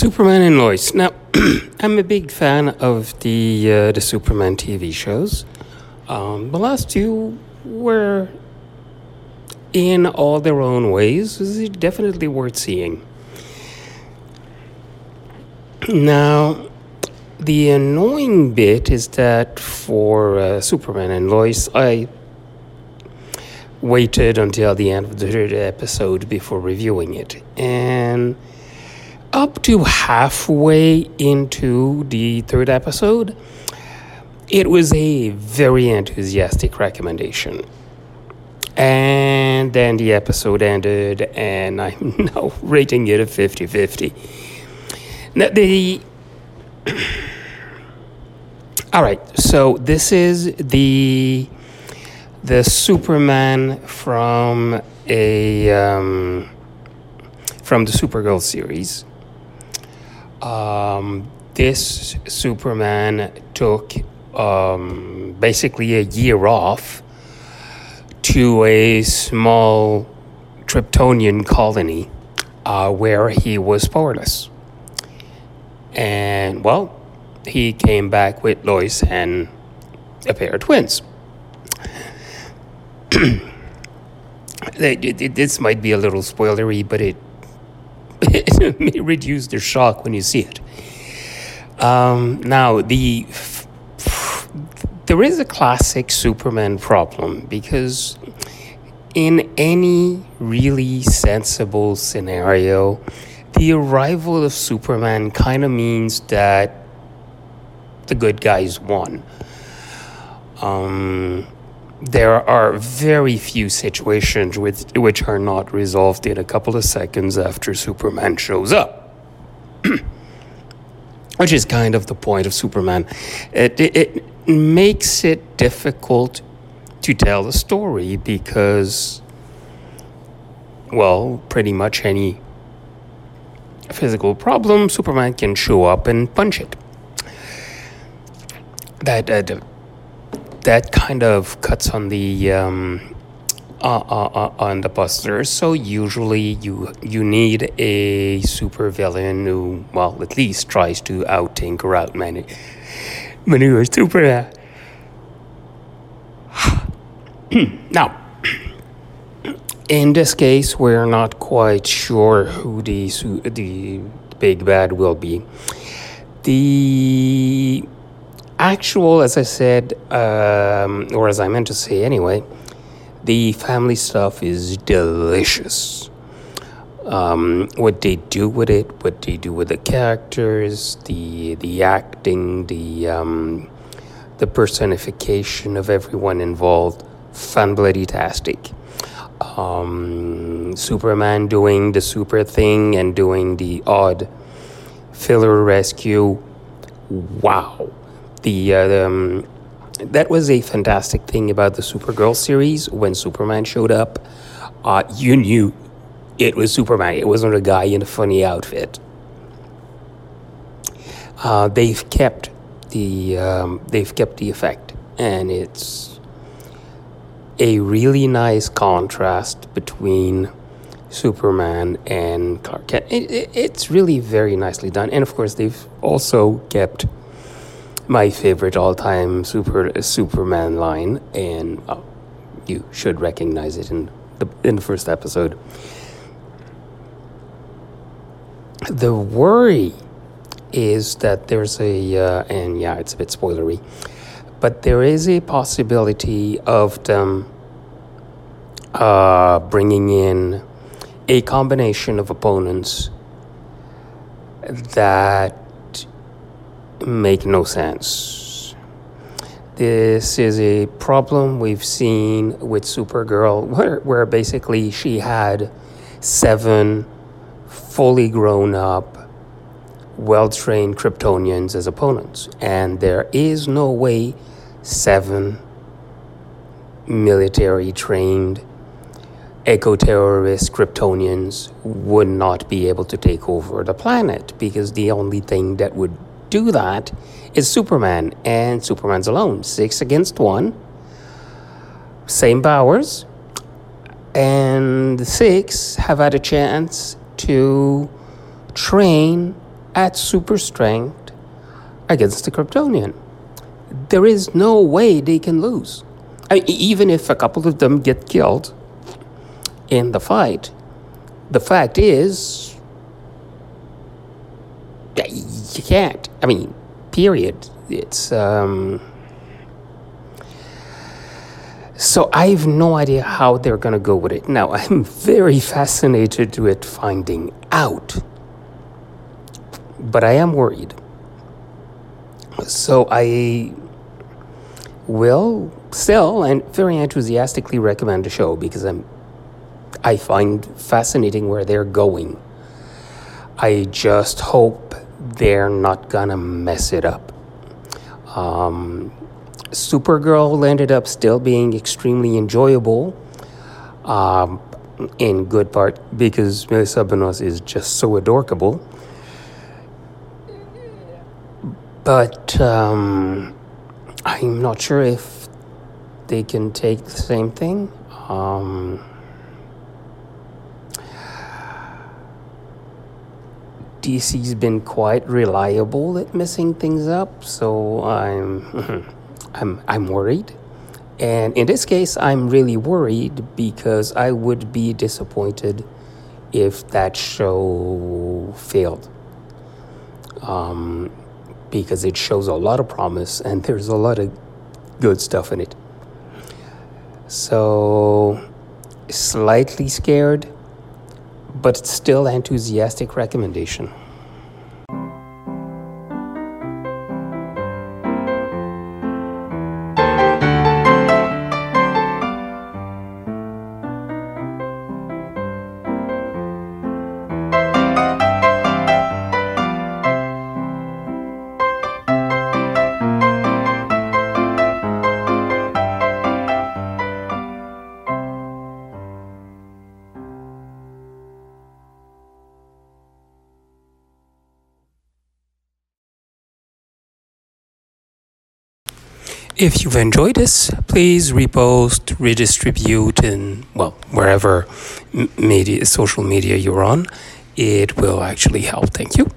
Superman and Lois. Now, I'm a big fan of the uh, the Superman TV shows. Um, the last two were, in all their own ways, definitely worth seeing. Now, the annoying bit is that for uh, Superman and Lois, I waited until the end of the third episode before reviewing it, and up to halfway into the third episode, it was a very enthusiastic recommendation. And then the episode ended, and I'm now rating it a 50 50. Now, the. All right, so this is the the Superman from a um, from the Supergirl series. Um, this Superman took um, basically a year off to a small Kryptonian colony uh, where he was powerless. And well, he came back with Lois and a pair of twins. this might be a little spoilery, but it may reduce the shock when you see it. Um, now, the there is a classic Superman problem because in any really sensible scenario, the arrival of Superman kind of means that the good guys won. Um, there are very few situations with, which are not resolved in a couple of seconds after Superman shows up. which is kind of the point of Superman. It, it, it, makes it difficult to tell the story because, well, pretty much any physical problem, Superman can show up and punch it. That, uh, that kind of cuts on the um, uh, uh, uh, on the busters. So usually you you need a super villain who, well, at least tries to out tinker out many maneuver super. now, in this case, we're not quite sure who the the big bad will be. The actual, as I said, um, or as I meant to say anyway, the family stuff is delicious. Um, what they do with it, what they do with the characters, the the acting, the um, the personification of everyone involved, fun bloody tastic. Um, Superman doing the super thing and doing the odd filler rescue. Wow the, uh, the um, that was a fantastic thing about the Supergirl series. When Superman showed up, uh, you knew it was Superman. It wasn't a guy in a funny outfit. Uh, they've kept the um, they've kept the effect, and it's a really nice contrast between Superman and Clark Kent. It, it, it's really very nicely done, and of course they've also kept my favorite all-time super Superman line, and uh, you should recognize it in the in the first episode. The worry is that there's a uh, and yeah, it's a bit spoilery, but there is a possibility of them uh, bringing in a combination of opponents that make no sense. This is a problem we've seen with Supergirl, where, where basically she had seven fully grown up, well trained Kryptonians as opponents. And there is no way seven military trained eco terrorist Kryptonians would not be able to take over the planet because the only thing that would do that is Superman, and Superman's alone. Six against one. Same powers. And the six have had a chance to train at super strength against the Kryptonian. There is no way they can lose. I mean, even if a couple of them get killed in the fight, the fact is, you can't. I mean, period. It's um, so I have no idea how they're going to go with it. Now, I'm very fascinated with finding out, but I am worried. So I will still and very enthusiastically recommend the show because I'm I find fascinating where they're going. I just hope they're not gonna mess it up. Um, Supergirl ended up still being extremely enjoyable, um, in good part because Melissa Benoist is just so adorable. But um, I'm not sure if they can take the same thing. Um, DC's been quite reliable at messing things up, so I'm I'm I'm worried. And in this case, I'm really worried because I would be disappointed if that show failed. Um, because it shows a lot of promise and there's a lot of good stuff in it. So, slightly scared, but still enthusiastic recommendation. If you've enjoyed this, please repost, redistribute, and well, wherever media, social media you're on, it will actually help. Thank you.